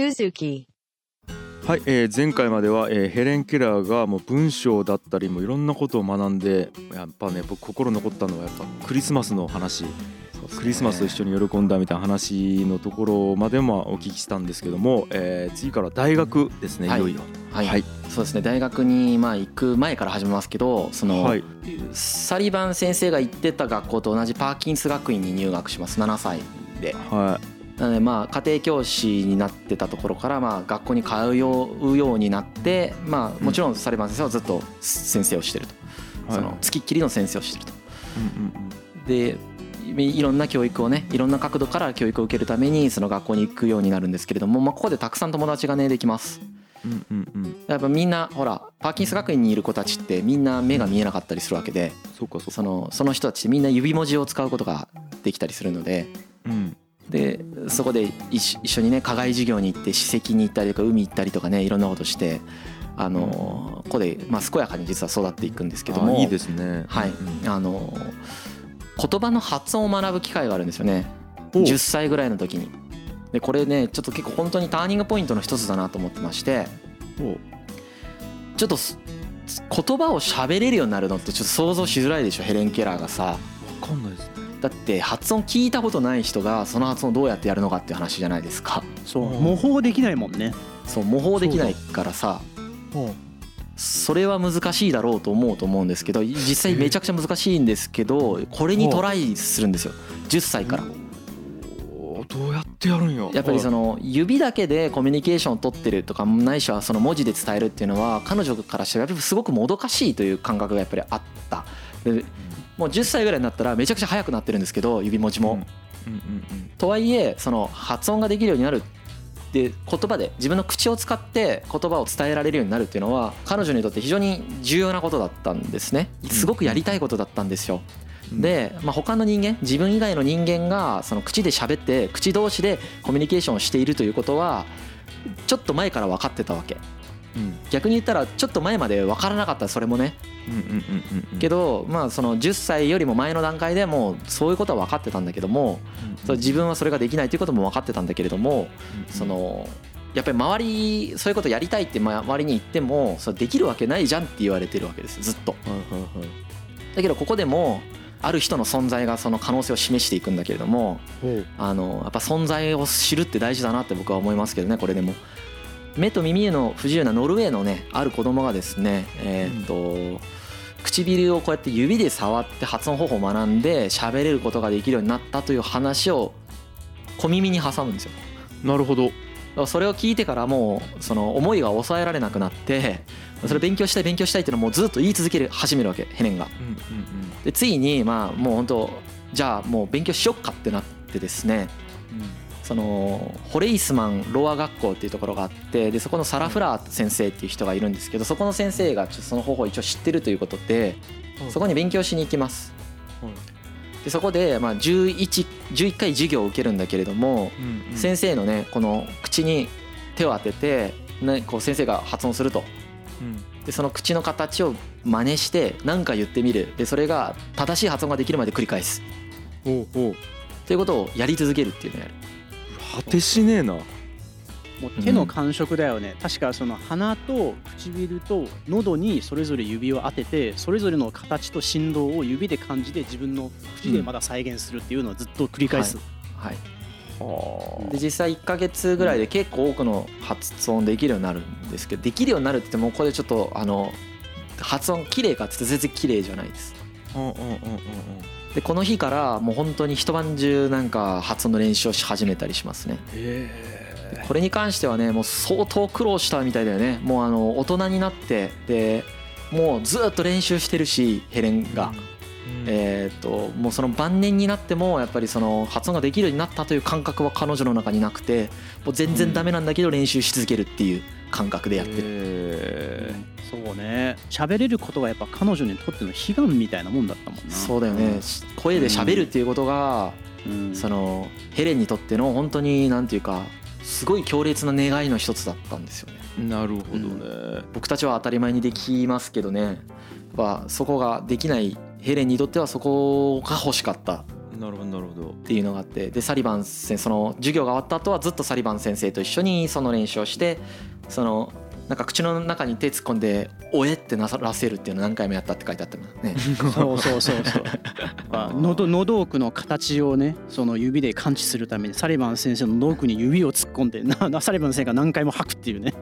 Suzuki. はい、えー前回までは、えーヘレン・ケラーがもう文章だったりもいろんなことを学んでやっぱね僕心残ったのはやっぱクリスマスの話。クリスマスを一緒に喜んだみたいな話のところまでもお聞きしたんですけども、えー次から大学ですね、はい。いよいよ。はい、はい。そうですね。大学にまあ行く前から始めますけどその、はい。サリバン先生が行ってた学校と同じパーキンス学院に入学します。7歳で。はなのでまあ家庭教師になってたところからまあ学校に通うようになってまあもちろんサリバン先生はずっと先生をしてると、いその付きっきりの先生をしてると。うんうんでいろんな教育をねいろんな角度から教育を受けるためにその学校に行くようになるんですけれども、まあ、ここでたくさん友達がねできます。うんうんうん。うんやっぱみんなほらパーキンス学院にいる子たちってみんな目が見えなかったりするわけでそのその人たちってみんな指文字を使うことができたりするのでうんでそこで一緒一緒にね課外授業に行って史跡に行ったりとか海行ったりとかねいろんなことしてあのここでまあ健やかに実は育っていくんですけどもあいいですね。はい。うんあの言葉の発音を学ぶ機会があるんですよね。お10歳ぐらいの時に。でこれねちょっと結構本当にターニングポイントの一つだなと思ってましておちょっとす言葉を喋れるようになるのってちょっと想像しづらいでしょヘレン・ケラーがさ。わかんないですねだって発音聞いたことない人がその発音どうやってやるのかっていう話じゃないですか。そう。模倣できないもんね。そう模倣できないからさそれは難しいだろうと思うと思うんですけど実際めちゃくちゃ難しいんですけどこれにトライするんですよ。10歳から。おどうやってやるんや。やっぱりその指だけでコミュニケーションを取ってるとかないしはその文字で伝えるっていうのは彼女からしてやっぱりすごくもどかしいという感覚がやっぱりあった。でもう10歳ぐらいになったらめちゃくちゃ速くなってるんですけど指文字も、とはいえその発音ができるようになるって言葉で自分の口を使って言葉を伝えられるようになるっていうのは彼女にとって非常に重要なことだったんですね。すごくやりたいことだったんですよ。うん。で、まあ、他の人間自分以外の人間がその口で喋って口同士でコミュニケーションをしているということはちょっと前から分かってたわけうん。逆に言ったらちょっと前まで分からなかったそれもね。けどまあその10歳よりも前の段階でもうそういうことは分かってたんだけども自分はそれができないということも分かってたんだけれどもそのやっぱり周りそういうことやりたいって周りに言ってもそれできるわけないじゃんって言われてるわけです。ずっと。だけどここでもある人の存在がその可能性を示していくんだけれどもあのやっぱ存在を知るって大事だなって僕は思いますけどねこれでも。目と耳の不自由なノルウェーのねある子供がですねえーっと唇をこうやって指で触って発音方法を学んで喋れることができるようになったという話を小耳に挟むんですよ。なるほどそれを聞いてからもうその思いが抑えられなくなってそれ勉強したい勉強したいっていうのをもうずっと言い続ける始めるわけヘレンが。でついにまあもう本当じゃあもう勉強しよっかってなってですねそのホレイスマンローア学校っていうところがあってでそこのサラ・フラー先生っていう人がいるんですけどそこの先生がちょっとその方法を一応知ってるということでうん。そこに勉強しに行きます。はいでそこでまあ 11, 11回授業を受けるんだけれども先生のねこの口に手を当てて、ね、こう先生が発音すると。うん。でその口の形を真似して何か言ってみる。でそれが正しい発音ができるまで繰り返す。ほうほう。ということをやり続けるっていうのをやる果てしねえな。もう手の感触だよね、確かその鼻と唇と喉にそれぞれ指を当ててそれぞれの形と振動を指で感じて自分の口でまだ再現するっていうのをずっと繰り返す、はい。はで実際1ヶ月ぐらいで結構多くの発音できるようになるんですけどできるようになるって言ってもここでちょっとあの発音綺麗かって言って全然綺麗じゃないです。あうんうんうんうんうんでこの日からもう本当に一晩中なんか発音の練習をし始めたりしますね。へこれに関してはねもう相当苦労したみたいだよね。もうあの大人になってでもうずっと練習してるしヘレンが、えー、ともうその晩年になってもやっぱりその発音ができるようになったという感覚は彼女の中になくてもう全然ダメなんだけど練習し続けるっていう感覚でやってる、へそうね。喋れることがやっぱ彼女にとっての悲願みたいなもんだったもんな。そうだよね。声で喋るっていうことがうん。そのヘレンにとっての本当になんていうかすごい強烈な願いの一つだったんですよね。えなるほどね。僕たちは当たり前にできますけどね。やっぱそこができないヘレンにとってはそこが欲しかった。なるほどなるほど。っていうのがあって。でサリバン先その授業が終わった後はずっとサリバン先生と一緒にその練習をしてそのなんか口の中に手突っ込んで「おえ」ってなさらせるっていうのを何回もやったって書いてあったもんね。そうそうそうそう まあ喉喉奥の形をねその指で感知するためにサリバン先生の喉奥に指を突っ込んでな なサリバン先生が何回も吐くっていうね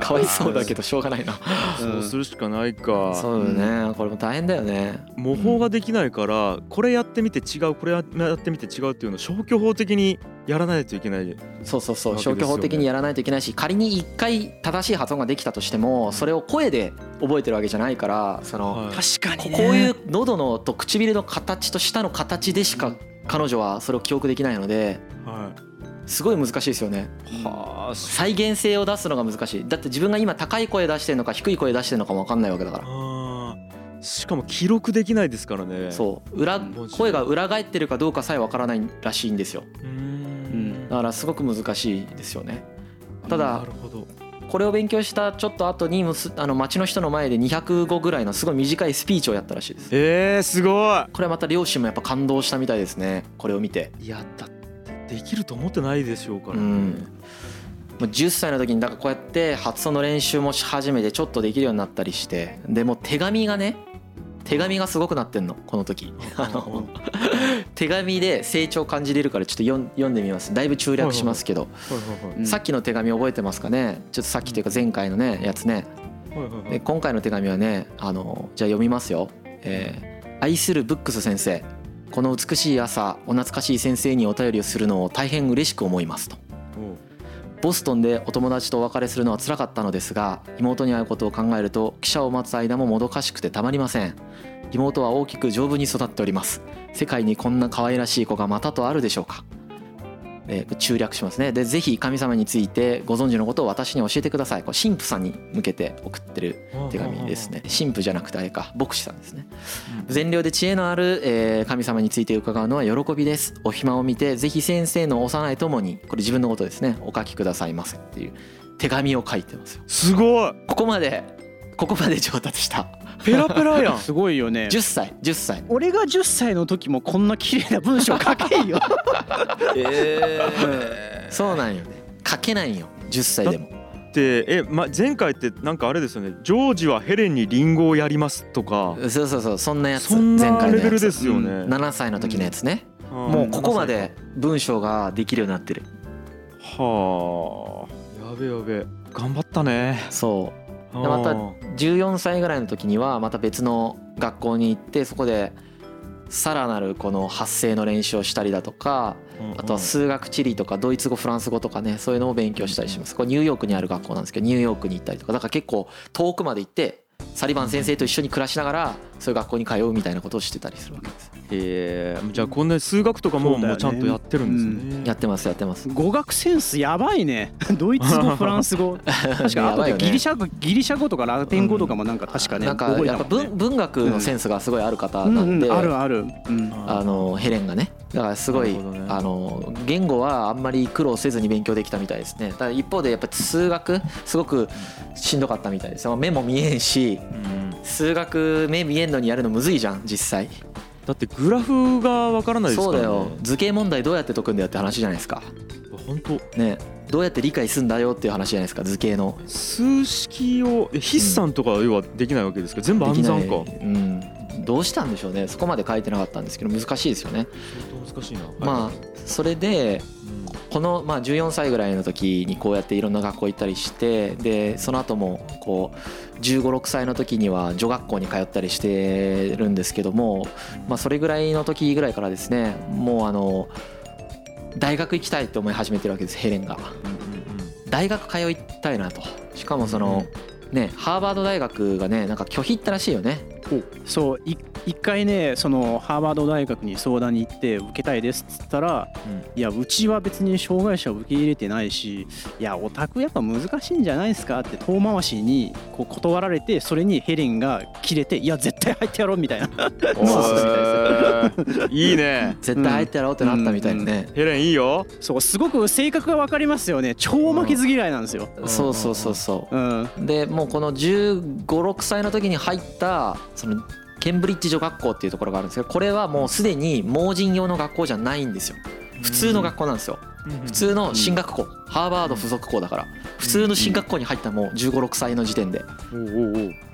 かわいそうだけどしょうがないな。そうするしかないかそうよねこれも大変だよね。模倣ができないからこれやってみて違うこれやってみて違うっていうのを消去法的にやらないといけないそうそうそう。消去法的にやらないといけないし仮に一回正しい発音ができたとしてもそれを声で覚えてるわけじゃないからその、はい。確かにね。こういう喉のと唇の形と舌の形でしか彼女はそれを記憶できないのではすごい難しいですよね。いはあ再現性を出すのが難しい。だって自分が今高い声出してるのか低い声出してるのかも分かんないわけだから。しかも記録できないですからね。そう。裏声が裏返ってるかどうかさえ分からないらしいんですよ。うんだからすごく難しいですよね。ただこれを勉強したちょっと後にあの町の人の前で200語ぐらいのすごい短いスピーチをやったらしいです。えー、すごこれはまた両親もやっぱ感動したみたいですね。これを見て。いいやだってできると思ってないでしょうから。ね、うん。もう10歳の時にだからこうやって発音の練習もし始めてちょっとできるようになったりしてでもう手紙がね手紙がすごくなってんのこの時。あの 手紙で成長を感じれるからちょっと読ん読んでみます。だいぶ中略しますけど。さっきの手紙覚えてますかね？ちょっとさっきというか前回のねやつね。で今回の手紙はねあのじゃあ読みますよ、えー愛するブックス先生。この美しい朝お懐かしい先生にお便りをするのを大変嬉しく思いますとボストンでお友達とお別れするのは辛かったのですが妹に会うことを考えると記者を待つ間ももどかしくてたまりません。妹は大きく丈夫に育っております。世界にこんな可愛らしい子がまたとあるでしょうか。えー中略しますね。でぜひ神様についてご存知のことを私に教えてください。これ神父さんに向けて送ってる手紙ですね。神父じゃなくてあれか。牧師さんですね。善良で知恵のある、えー神様について伺うのは喜びです。お暇を見てぜひ先生の幼い友にこれ自分のことですね。お書きくださいませっていう手紙を書いてますよ。すごい。ここまでここまで上達したペラペラやん。すごいよね。10歳10歳。俺が10歳の時もこんな綺麗な文章書けんよ。えそうなんよね。書けないんよ。10歳でも。でえ、ま、前回ってなんかあれですよね。ジョージはヘレンにリンゴをやりますとか。そうそうそう。そんなやつ。そんな前回のやつ。レベルですよね、7歳の時のやつね、ももうここまで文章ができるようになってる。はあ。やべやべ。頑張ったね。そうまた14歳ぐらいの時にはまた別の学校に行ってそこでさらなるこの発声の練習をしたりだとかあとは数学地理とかドイツ語フランス語とかねそういうのを勉強したりします。これニューヨークにある学校なんですけどニューヨークに行ったりとかだから結構遠くまで行ってサリバン先生と一緒に暮らしながらそういう学校に通うみたいなことをしてたりするわけです。え。ー、じゃあこんな数学とかももうちゃんとやってるんですね、やってますやってます。語学センスやばいね。ドイツ語フランス語。確かあとやばいよね。でギリシャ語ギリシャ語とかラテン語とかもなんか確かねなんか覚えやったぱ文文学のセンスがすごいある方うんなんで、うん。あるある。うん。あのヘレンがねだからすごい、ね。あの言語はあんまり苦労せずに勉強できたみたいですね。ただ一方でやっぱり数学すごくしんどかったみたいです。よ目も見えんしうん。数学目見えんのにやるのむずいじゃん実際。だってグラフがわからないですからね。そうだよ。図形問題どうやって解くんだよって話じゃないですか。本当ね。どうやって理解すんだよっていう話じゃないですか図形の。数式をえ筆算とか要はできないわけですか？全部暗算か。うん。どうしたんでしょうね。そこまで書いてなかったんですけど難しいですよね相当難しいなまあそれでこのまあ14歳ぐらいの時にこうやっていろんな学校行ったりしてでその後もこう1 5 6歳の時には女学校に通ったりしてるんですけども、まあ、それぐらいの時ぐらいからですねもうあの大学行きたいって思い始めてるわけですヘレンが。大学通いたいなとしかもそのねハーバード大学がねなんか拒否ったらしいよね。そうい一回ねそのハーバード大学に相談に行って受けたいですっつったらいやうちは別に障害者を受け入れてないしいやオタクやっぱ難しいんじゃないですかって遠回しにこう断られてそれにヘレンが切れていや絶対入ってやろうみたいな。いいね。絶対入ってやろうってなったみたいなね。ヘレンいいよ。そうすごく性格が分かりますよね。超負けず嫌いなんですよ。そうそうそうそう。うん。でもうこの1 5 6歳の時に入ったそのケンブリッジ女学校っていうところがあるんですけどこれはもうすでに盲人用の学校じゃないんですよ。普通の学校なんですよ。普通の進学校。ハーバード附属校だから。普通の進学校に入ったもう1 5 6歳の時点で。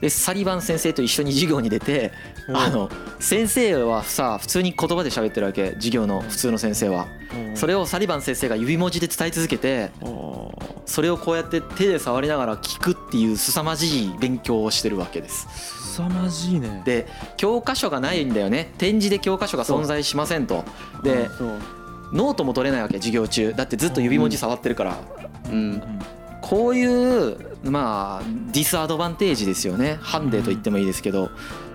でサリバン先生と一緒に授業に出てうん。あの先生はさ普通に言葉で喋ってるわけ。授業の普通の先生は。それをサリバン先生が指文字で伝え続けてそれをこうやって手で触りながら聞くっていう凄まじい勉強をしてるわけです凄まじいね。で教科書がないんだよね。展示で教科書が存在しませんと。でノートも取れないわけ授業中。だってずっと指文字触ってるから。うん。こういうまあディスアドバンテージですよね。ハンデと言ってもいいですけど。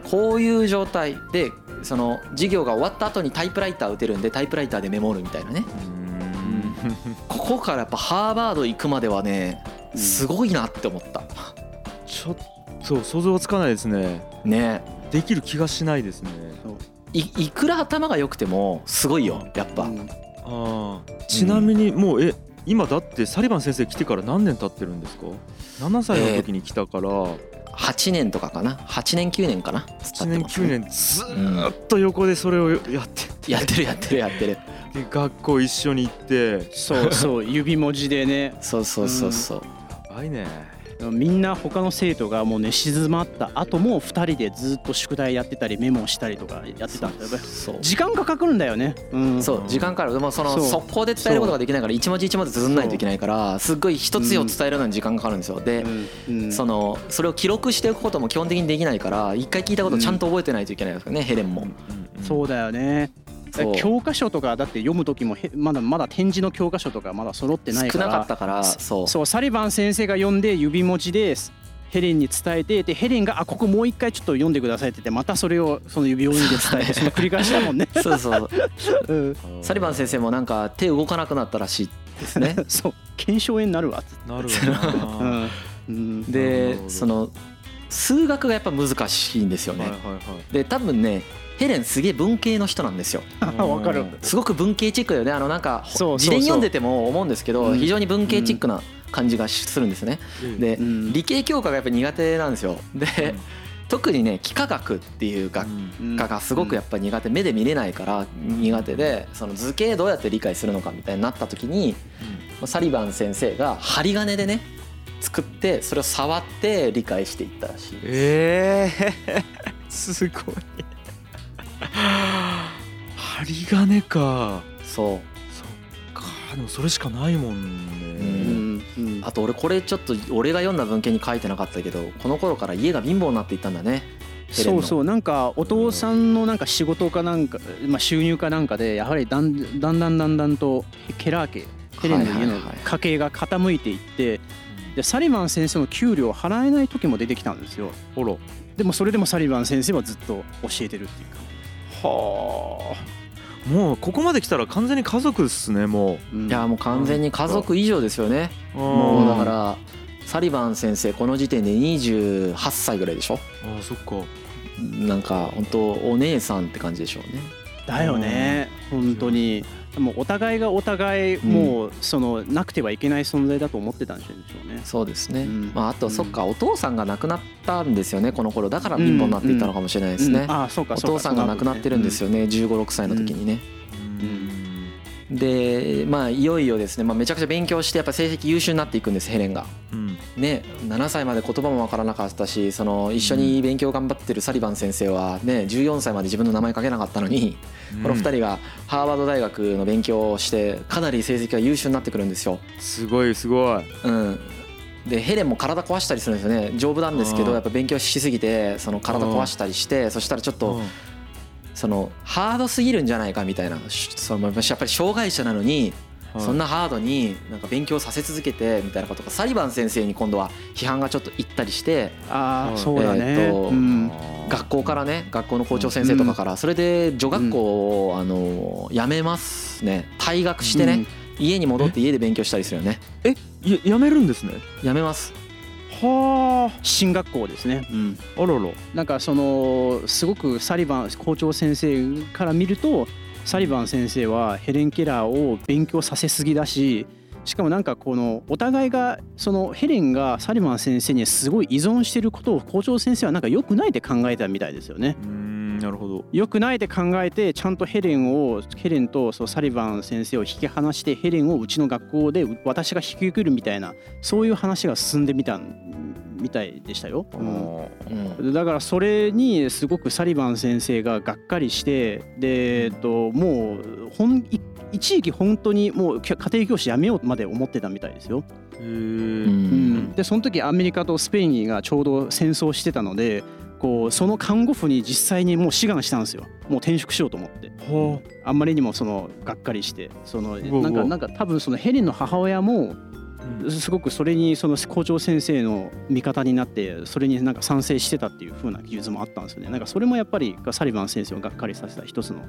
こういう状態。でその授業が終わった後にタイプライター打てるんでタイプライターでメモるみたいなね。ここからやっぱハーバード行くまではねすごいなって思った。ちょっと想像がつかないですね。ね。できる気がしないですね。いいくら頭が良くてもすごいよやっぱ。うん。ああちなみにもうえ今だってサリバン先生来てから何年経ってるんですか？7歳の時に来たから。8年とかかな。8年9年かな8年9年年ずーっと横でそれをやってやってるやってるやってる。で学校一緒に行って。そうそう指文字でね。そうそうそうそう。やばいねみんな他の生徒がもうね静まった後も2人でずっと宿題やってたりメモをしたりとかやってたんだよ。時間がかかるんだよね。うん。そう時間かかる。でもその速攻で伝えることができないから一文字一文字綴んないといけないからすっごい一つを伝えるのに時間かかるんですよ。でそのそれを記録しておくことも基本的にできないから一回聞いたことをちゃんと覚えてないといけないですよねヘレンも。そうだよね教科書とかだって読む時もへまだまだ展示の教科書とかまだ揃ってないから。少なかったからそう。そうサリバン先生が読んで指文字でヘレンに伝えてでヘレンが「あここもう一回ちょっと読んでください」って言ってまたそれをその指文字で伝えて その繰り返しだもんね。そうそう。うん、サリバン先生もなんか手動かなくなったらしいですね。そう。腱鞘炎になるわ。なるほどうな、ん。でその数学がやっぱ難しいんですよね。はいはいはい。で多分ねヘレンすげえ文系の人なんですよ。わかる。すごく文系チックだよね。あのなんか自伝読んでても思うんですけどうん。非常に文系チックな感じがするんですね。でうん。理系教科がやっぱ苦手なんですよ。で 特にね幾何学っていう学うん科がすごくやっぱ苦手。目で見れないから苦手でその図形どうやって理解するのかみたいになった時にサリバン先生が針金でね作ってそれを触って理解していったらしいええ すごい針金か。そう。そっかでもそれしかないもんうねうんうん。あと俺これちょっと俺が読んだ文献に書いてなかったけどこの頃から家が貧乏になっていったんだね。そうそう。なんかお父さんのなんか仕事かなんか、まあ、収入かなんかでやはりだんだんだんだんだんとケラー家ヘレンの家の家計が傾いていってでサリバン先生の給料を払えない時も出てきたんですよ。ほらでもそれでもサリバン先生はずっと教えてるっていうか、はあ。もうここまで来たら完全に家族ですねもう。ん。いやもう完全に家族以上ですよね。うもうあだからサリバン先生この時点で28歳ぐらいでしょ？あそっか。なんか本当お姉さんって感じでしょうね。だよね本当にもうお互いがお互いもうそのなくてはいけない存在だと思ってたんでしょうね。そうですね、うん。まああとうんそっかお父さんが亡くなったんですよねこの頃。だから貧乏になっていったのかもしれないですね、うん。ああそうかおそうか父さんが亡くなってるんですよね1 5 6歳の時にね、うんでまあいよいよですね、まあ、めちゃくちゃ勉強してやっぱ成績優秀になっていくんですヘレンが。うん。ね、7歳まで言葉もわからなかったしその一緒に勉強頑張ってるサリバン先生は、ね、14歳まで自分の名前書けなかったのに、この2人がハーバード大学の勉強をしてかなり成績が優秀になってくるんですよ。すごいすごい。うん。でヘレンも体壊したりするんですよね。丈夫なんですけどやっぱ勉強しすぎてその体壊したりしてそしたらちょっとそのハードすぎるんじゃないかみたいなしそのやっぱり障害者なのにそんなハードになんか勉強させ続けてみたいなことがサリバン先生に今度は批判がちょっと行ったりしてあそうだね、学校からね学校の校長先生とかからそれで女学校をあの辞めますね。退学してね家に戻って家で勉強したりするよね。えややめるんですね？辞めますは進学校ですね、うん、ああらら。なんかそのすごくサリバン校長先生から見るとサリバン先生はヘレン・ケラーを勉強させすぎだししかもなんかこのお互いがそのヘレンがサリバン先生にすごい依存してることを校長先生はなんか良くないって考えたみたいですよね。うんなるほど。良くないって考えてちゃんとヘレンをヘレンとそうサリバン先生を引き離してヘレンをうちの学校で私が引き受けるみたいなそういう話が進んでみたみたいでしたよ。うんうん。だからそれにすごくサリバン先生ががっかりしてで、えっと、もうほんい一時期本当にもう家庭教師辞めようまで思ってたみたいですよ。ううんん、でその時アメリカとスペインがちょうど戦争してたのでこうその看護婦に実際にもう志願したんですよ。もう転職しようと思って。はあんまりにもそのがっかりしてそのわなんかなんか多分そのヘレンの母親もあすごくそれにその校長先生の味方になってそれになんか賛成してたっていう風な記述もあったんですよね。なんかそれもやっぱりサリバン先生をがっかりさせた一つの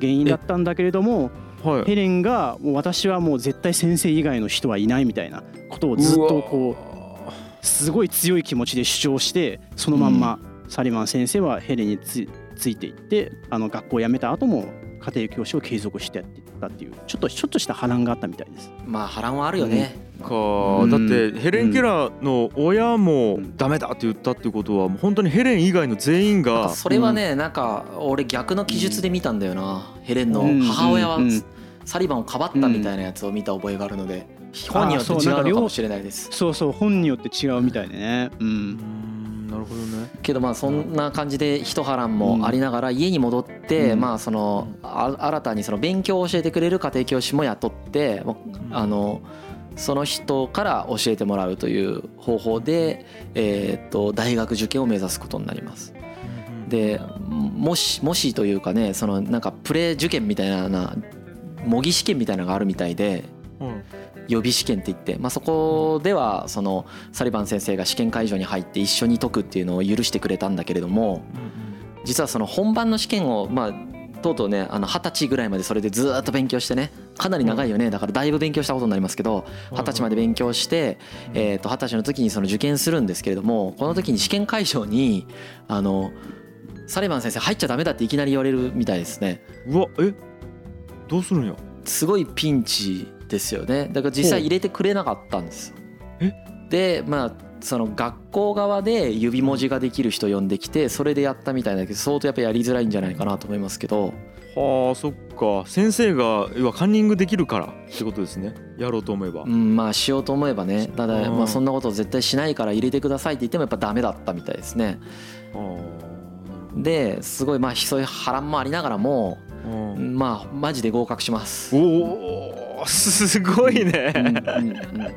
原因だったんだけれどもはい。ヘレンがもう私はもう絶対先生以外の人はいないみたいなことをずっとこうすごい強い気持ちで主張してそのまんまサリバン先生はヘレンにつついていってあの学校を辞めた後も家庭教師を継続してやってたっていうちょっとちょっとした波乱があったみたいです。まあ波乱はあるよね、かうん。だってヘレン・ケラーの親もうんダメだって言ったってことはもう本当にヘレン以外の全員がそれはねなんか俺逆の記述で見たんだよな。ヘレンの母親はサリバンをかばったみたいなやつを見た覚えがあるので本によって違うのかもしれないです。そうそう本によって違うみたいでね。う。うんんなるほどね。けどまあそんな感じで一波乱もありながら家に戻ってうん。まあそのあ新たにその勉強を教えてくれる家庭教師も雇ってあのその人から教えてもらうという方法でえーっと大学受験を目指すことになります。でもしもしというかねそのなんかプレ受験みたいな模擬試験みたいなのがあるみたいでうん予備試験って言って、まあ、そこではそのサリバン先生が試験会場に入って一緒に解くっていうのを許してくれたんだけれども実はその本番の試験をまあとうとうねあの二十歳ぐらいまでそれでずっと勉強してねかなり長いよねだからだいぶ勉強したことになりますけど二十歳まで勉強してえーと二十歳の時にその受験するんですけれどもこの時に試験会場にあのサリバン先生入っちゃダメだっていきなり言われるみたいですね。うわえ？どうするんや？すごいピンチですよね。だから実際入れてくれなかったんです。でまあその学校側で指文字ができる人呼んできてそれでやったみたいだけど相当やっぱやりづらいんじゃないかなと思いますけど。はあそっか。先生が要はカンニングできるからってことですね。やろうと思えば。うんまあしようと思えばね。ただうん。まあそんなこと絶対しないから入れてくださいって言ってもやっぱダメだったみたいですね。ですごいまあそういう波乱もありながらもまあマジで合格します。おおすごいね。うんうんうん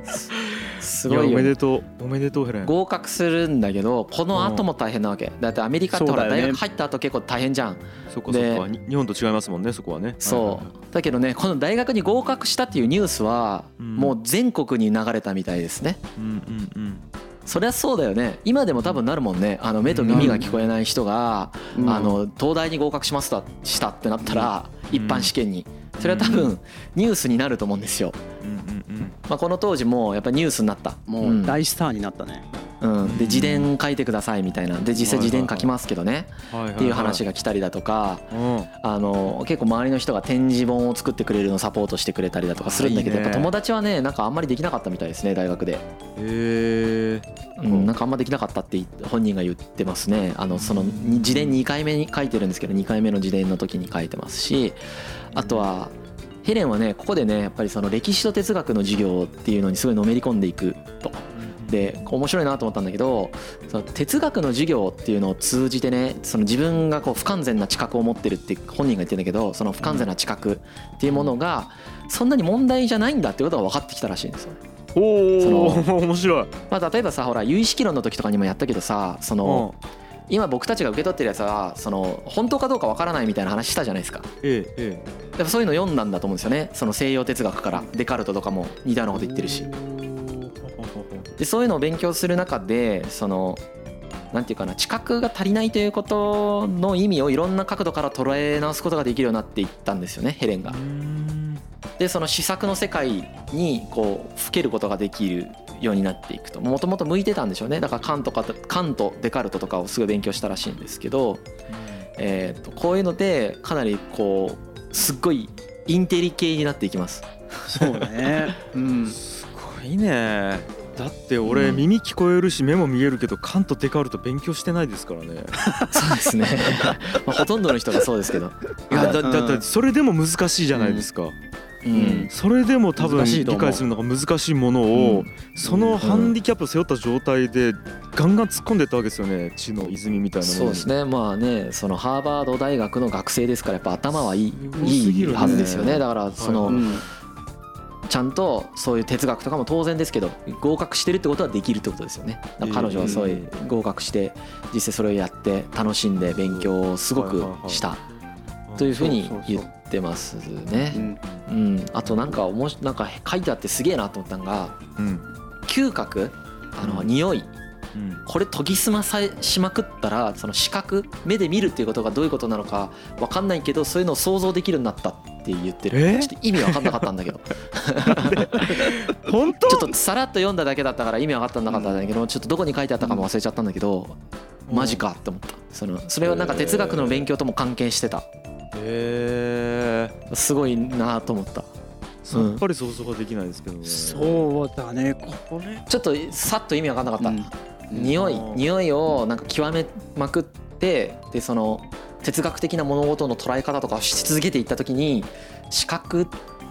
すごいおめでとう。おめでとうヘレン。合格するんだけどこの後も大変なわけ。だってアメリカってほら大学入った後結構大変じゃん。そっかそっでかに日本と違いますもんねそこはね。そう。だけどねこの大学に合格したっていうニュースはうん。もう全国に流れたみたいですね。うんうんうん。そりゃそうだよね。今でも多分なるもんね。あの目と耳が聞こえない人がうん。あの東大に合格しますだしたってなったらうん。一般試験にそれは多分ニュースになると思うんですよまあこの当時もやっぱニュースになった。もう大スターになったね。うん、で自伝書いてくださいみたいな。で実際自伝書きますけどね。っていう話が来たりだとかうん。あの結構周りの人が展示本を作ってくれるのをサポートしてくれたりだとかするんだけどやっぱ友達はねなんかあんまりできなかったみたいですね大学で、へえうん、なんかあんまできなかったって本人が言ってますね。あのそのに自伝2回目に書いてるんですけど2回目の自伝の時に書いてますしあとはヘレンはねここでねやっぱりその歴史と哲学の授業っていうのにすごいのめり込んでいくと。で面白いなと思ったんだけどその哲学の授業っていうのを通じてねその自分がこう不完全な知覚を持ってるって本人が言ってるんだけどその不完全な知覚っていうものがそんなに問題じゃないんだってことが分かってきたらしいんですよね。お 面白いまあ、例えばさほら有意識論の時とかにもやったけどさその今僕たちが受け取ってるやつはその本当かどうか分からないみたいな話したじゃないですか。えええやっぱそういうの読んだんだと思うんですよねその西洋哲学からデカルトとかも似たようなこと言ってるし。でそういうのを勉強する中でそのなんていうかな知覚が足りないということの意味をいろんな角度から捉え直すことができるようになっていったんですよねヘレンがう。んでその試作の世界にこうふけることができるようになっていくと。もともと向いてたんでしょうね。だからカントかカントデカルトとかをすごい勉強したらしいんですけど、えー、とこういうのでかなりこうすっごいインテリ系になっていきます。そうね。うん。すごいね。だって俺うん。耳聞こえるし目も見えるけどカント・デカルト勉強してないですからね。そうですね。まあほとんどの人がそうですけど。いやだだってそれでも難しいじゃないですか、うんそれでも多分理解するのが難しいものを、そのハンディキャップを背負った状態でガンガン突っ込んでったわけですよね。知の泉みたいなものに。そうですね。まあねそのハーバード大学の学生ですからやっぱ頭はいいいいはずですよね。だからその、ちゃんとそういう哲学とかも当然ですけど合格してるってことはできるってことですよね。彼女はそういう合格して実際それをやって楽しんで勉強をすごくした。というふうに言ってますうね。ん。うん、あとなんかおもしなんか書いてあってすげえなと思ったのがうん。嗅覚あのうん。匂い。うん。これ研ぎ澄まさしまくったらその視覚目で見るっていうことがどういうことなのか分かんないけどそういうのを想像できるようになったって言ってる。え？ちょっと意味分かんなかったんだけど。本当？ちょっとさらっと読んだだけだったから意味分かったんなかったんだけどちょっとどこに書いてあったかも忘れちゃったんだけどマジかって思った。そのそれはなんか哲学の勉強とも関係してた。へえすごいなと思った。さっぱり想像ができないですけどね。そうだね。これちょっとさっと意味分かんなかった、うん。匂い。うん。匂いをなんか極めまくってでその哲学的な物事の捉え方とかをし続けていった時に視覚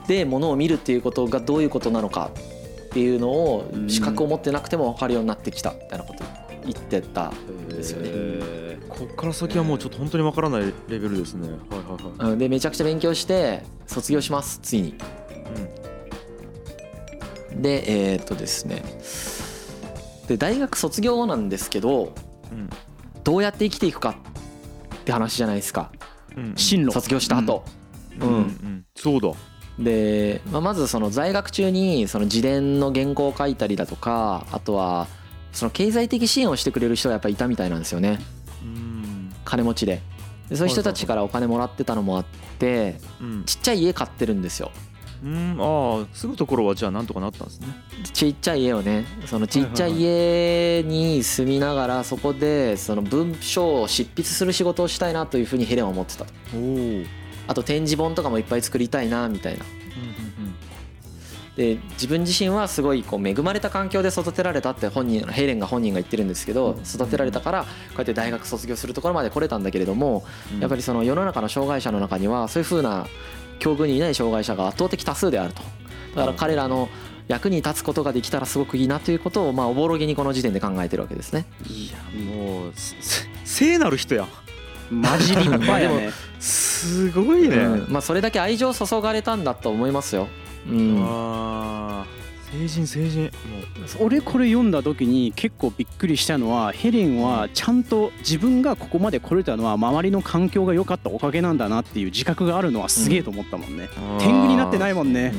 で物を見るっていうことがどういうことなのかっていうのをうん。視覚を持ってなくても分かるようになってきたみたいなこと言ってた、ですよね。こっから先はもうちょっと本当にわからないレベルですね。はいはいはい。うんでめちゃくちゃ勉強して卒業しますついに。でえーっとですね。で大学卒業後なんですけどうん。どうやって生きていくかって話じゃないですか。うん進路。卒業した後、うんうん。うん。そうだ。で、まあ、まずその在学中にその自伝の原稿を書いたりだとかあとはその経済的支援をしてくれる人がやっぱいたみたいなんですよね。うん。金持ちで。でそういう人たちからお金もらってたのもあってうん。ちっちゃい家買ってるんですよ。うん。ああ住むところはじゃあなんとかなったんですね。ちっちゃい家をねそのちっちゃい家に住みながらそこでその文章を執筆する仕事をしたいなというふうにヘレンは思ってた。とあと展示本とかもいっぱい作りたいなみたいなで自分自身はすごいこう恵まれた環境で育てられたって本人ヘイレンが本人が言ってるんですけど育てられたからこうやって大学卒業するところまで来れたんだけれどもうん。やっぱりその世の中の障害者の中にはそういうふうな境遇にいない障害者が圧倒的多数であると。だから彼らの役に立つことができたらすごくいいなということをまあおぼろげにこの時点で考えてるわけですね。いやもう聖なる人や。マジ立派やね。すごいね、うん。まあそれだけ愛情を注がれたんだと思いますよ。うん、ああ成人成人。も俺これ読んだ時に結構びっくりしたのはヘレンはちゃんと自分がここまで来れたのは周りの環境が良かったおかげなんだなっていう自覚があるのはすげえと思ったもんね、う天狗になってないもんね。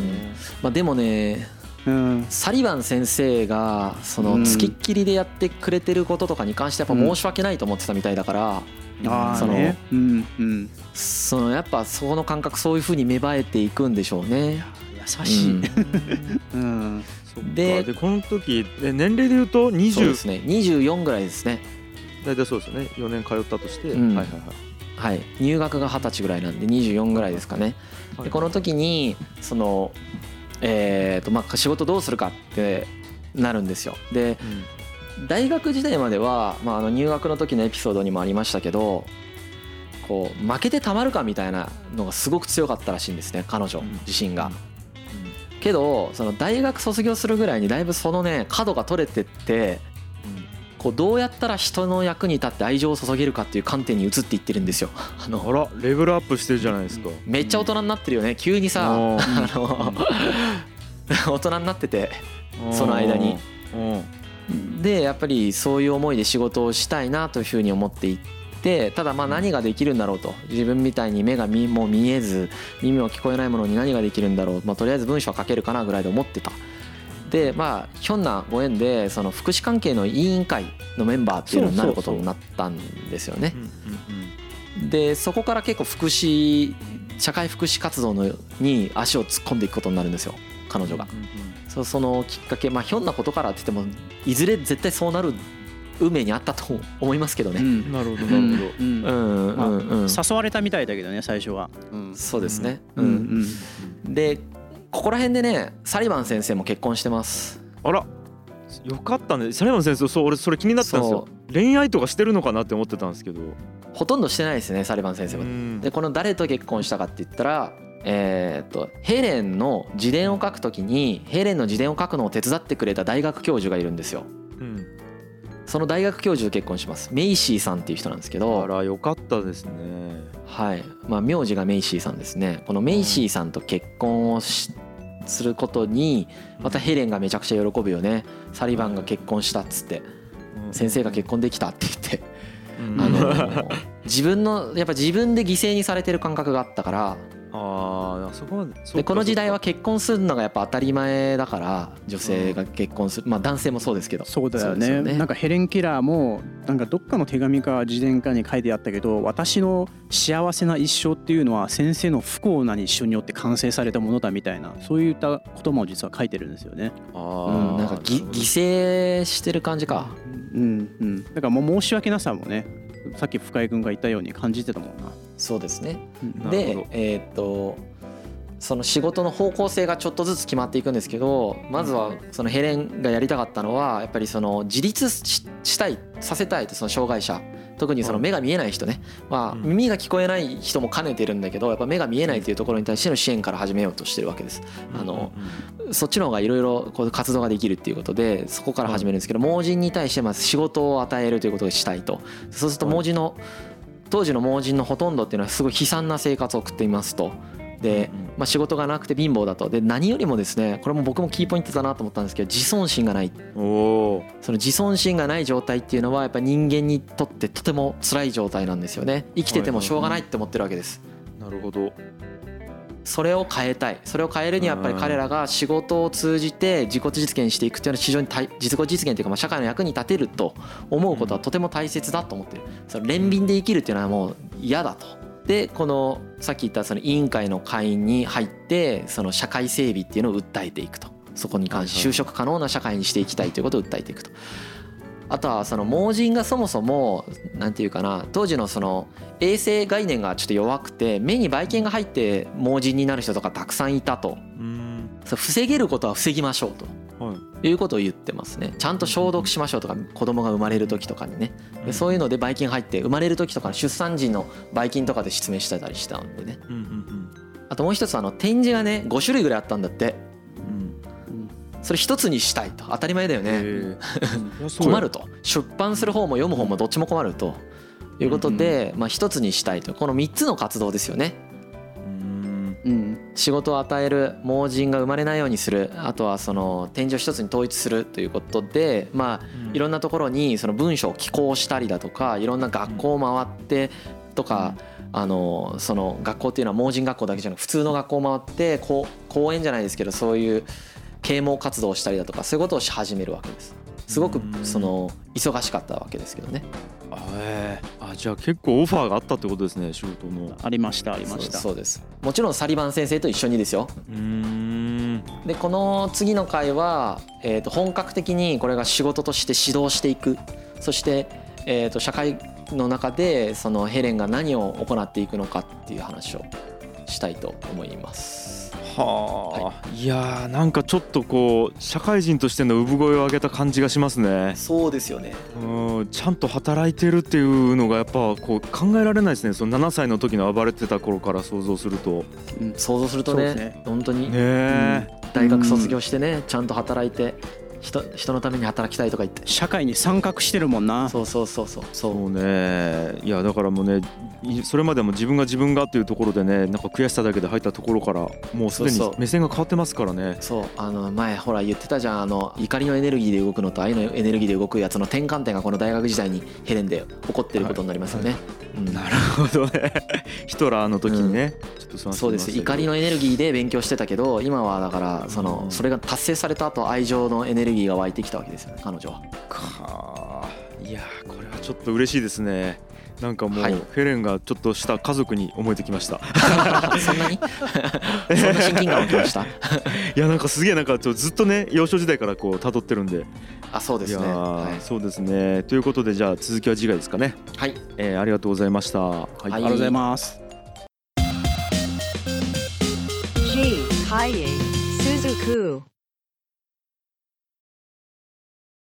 まあ、でもねうん。サリバン先生がそうのん。付きっきりでやってくれてることとかに関してやっぱ申し訳ないと思ってたみたいだから、そのああねうんうん。そのやっぱそこの感覚そういうふうに芽生えていくんでしょうね。優しい、うん。うん。ででこの時え年齢で言うとそうで20すね。24ぐらいですね。大体そうですよね。4年通ったとして、うん。はいはいはい。はい、入学が二十歳ぐらいなんで24ぐらいですかね。でこの時にそのえーとまあ仕事どうするかってなるんですよ。で大学時代までは、まあ、あの入学の時のエピソードにもありましたけどこう負けてたまるかみたいなのがすごく強かったらしいんですね彼女うん。自身が。けどその大学卒業するぐらいにだいぶそのね角が取れてってこうどうやったら人の役に立って愛情を注げるかっていう観点に移っていってるんですよ。ああのらレベルアップしてるじゃないですか、めっちゃ大人になってるよね。急にさあの 大人になっててその間に。うんでやっぱりそういう思いで仕事をしたいなというふうに思っていってただまあ何ができるんだろうと自分みたいに目が見も見えず耳も聞こえないものに何ができるんだろう、まあ、とりあえず文章は書けるかなぐらいで思ってた。でまあひょんなご縁でその福祉関係の委員会のメンバーっていうのになることになったんですよねう。んでそこから結構福祉社会福祉活動のに足を突っ込んでいくことになるんですよ彼女が。そのきっかけまあひょんなことからって言ってもいずれ絶対そうなる運命にあったと思いますけどね。うん。なるほどなるほど、うん。うん。うんうん、誘われたみたいだけどね最初は、うん。そうですね。ううん。ん。でここら辺でねサリバン先生も結婚してます。あら。よかったね。サリバン先生そう俺それ気になってたんですよ。そ恋愛とかしてるのかなって思ってたんですけど。ほとんどしてないですねサリバン先生は。うん。でこの誰と結婚したかって言ったらえーっとヘレンの自伝を書くときにヘレンの自伝を書くのを手伝ってくれた大学教授がいるんですよ。うんその大学教授と結婚します。メイシーさんっていう人なんですけあどらよかったですね。はい。まあ名字がメイシーさんですね。このメイシーさんと結婚をしすることにまたヘレンがめちゃくちゃ喜ぶよね。サリバンが結婚したっつって。先生が結婚できたって言って。うん。あの自分のやっぱ自分で犠牲にされてる感覚があったからあーそこまででこの時代は結婚するのがやっぱ当たり前だから女性が結婚する。まあ男性もそうですけど。そうだよね。ね。なんかヘレン・ケラーもなんかどっかの手紙か自伝かに書いてあったけど私の幸せな一生っていうのは先生の不幸な日照によって完成されたものだみたいなそういったことも実は書いてるんですよね。あうん。ーなんかぎ犠牲してる感じか。うんうん、だからもう申し訳なさもねさっき深井君が言ったように感じてたもんな。そうですね。でど。えーっとその仕事の方向性がちょっとずつ決まっていくんですけどまずはそのヘレンがやりたかったのはやっぱりその自立ししたいさせたいってその障害者特にその目が見えない人ね、まあ、うん。耳が聞こえない人も兼ねてるんだけどやっぱ目が見えないというところに対しての支援から始めようとしてるわけです。あのそっちの方がいろいろこう活動ができるっていうことでそこから始めるんですけど盲人に対してまず仕事を与えるということをしたいと。そうすると盲人の当時の盲人のほとんどっていうのはすごい悲惨な生活を送っていますと。で、まあ、仕事がなくて貧乏だと。で何よりもですねこれも僕もキーポイントだなと思ったんですけど自尊心がない。その自尊心がない状態っていうのはやっぱ人間にとってとても辛い状態なんですよね。生きててもしょうがないって思ってるわけです。なるほど。それを変えたい。それを変えるにはやっぱり彼らが仕事を通じて自己実現していくっていうのは非常に大自己実現というかまあ社会の役に立てると思うことはとても大切だと思ってる。その連便で生きるっていうのはもう嫌だとでこのさっき言ったその委員会の会員に入ってその社会整備っていうのを訴えていくと。そこに関して就職可能な社会にしていきたいということを訴えていくと。あとはその盲人がそもそもなんていうかな当時のその衛生概念がちょっと弱くて目にばい菌が入って盲人になる人とかたくさんいたと。うん。そう防げることは防ぎましょうと。はい。いうことを言ってますね。ちゃんと消毒しましょうとか子供が生まれる時とかにね。でそういうのでばい菌入って生まれる時とかの出産時のばい菌とかで失明してたりしたんでねあともう一つあの展示がね5種類ぐらいあったんだって。うん。それ一つにしたいと。当たり前だよね。え。ー 困ると。出版する方も読む方もどっちも困るということでまあ一つにしたいと。この3つの活動ですよねうんうん仕事を与える盲人が生まれないようにする。あとはその展示を一つに統一するということでまあいろんなところにその文章を寄稿したりだとかいろんな学校を回ってとかあのその学校っていうのは盲人学校だけじゃなく普通の学校を回ってこう講演じゃないですけどそういう啓蒙活動をしたりだとかそういうことをし始めるわけです。すごくその忙しかったわけですけどね。あえ。ーあじゃあ結構オファーがあったってことですね仕事のありましたありました。そうです。もちろんサリバン先生と一緒にですよ。うーんでこの次の回は、えー、と本格的にこれが仕事として指導していくそして、えー、と社会の中でそのヘレンが何を行っていくのかっていう話をしたいと思います。はあ、い、やーなんかちょっとこう社会人としての産声を上げた感じがしますね。そうですよね。うんちゃんと働いてるっていうのがやっぱこう考えられないですね。その7歳の時の暴れてた頃から想像すると。うん想像するとねね。本当に。ねえ、大学卒業してねちゃんと働いて人人のために働きたいとか言って。社会に参画してるもんな。そうそうそうそう。そそううね。いやだからもうねいそれまでも自分が自分がっていうところでねなんか悔しさだけで入ったところからもうすでにそうそう。目線が変わってますからね。そう。あの前ほら言ってたじゃん。あの怒りのエネルギーで動くのと愛のエネルギーで動くやつの転換点がこの大学時代にヘレンで起こってることになりますよね。うん。なるほどね。ヒトラーの時にね、ちょっとそのそうです怒りのエネルギーで勉強してたけど今はだからそのうんそれが達成された後愛情のエネルギーが湧いてきたわけですよね彼女は。かいやーこれはちょっと嬉しいですね。なんかもう、はい。ヘレンがちょっとした家族に思えてきました。そんなに？そんな親近感湧きました？いやなんかすげえなんかちょっとずっとね幼少時代からこう辿ってるんで。あそうですね。いやーはい。そうですね。ということでじゃあ続きは次回ですかね、はい。えーありがとうございました。はい。はいありがとうございます。G. Kaye Suku.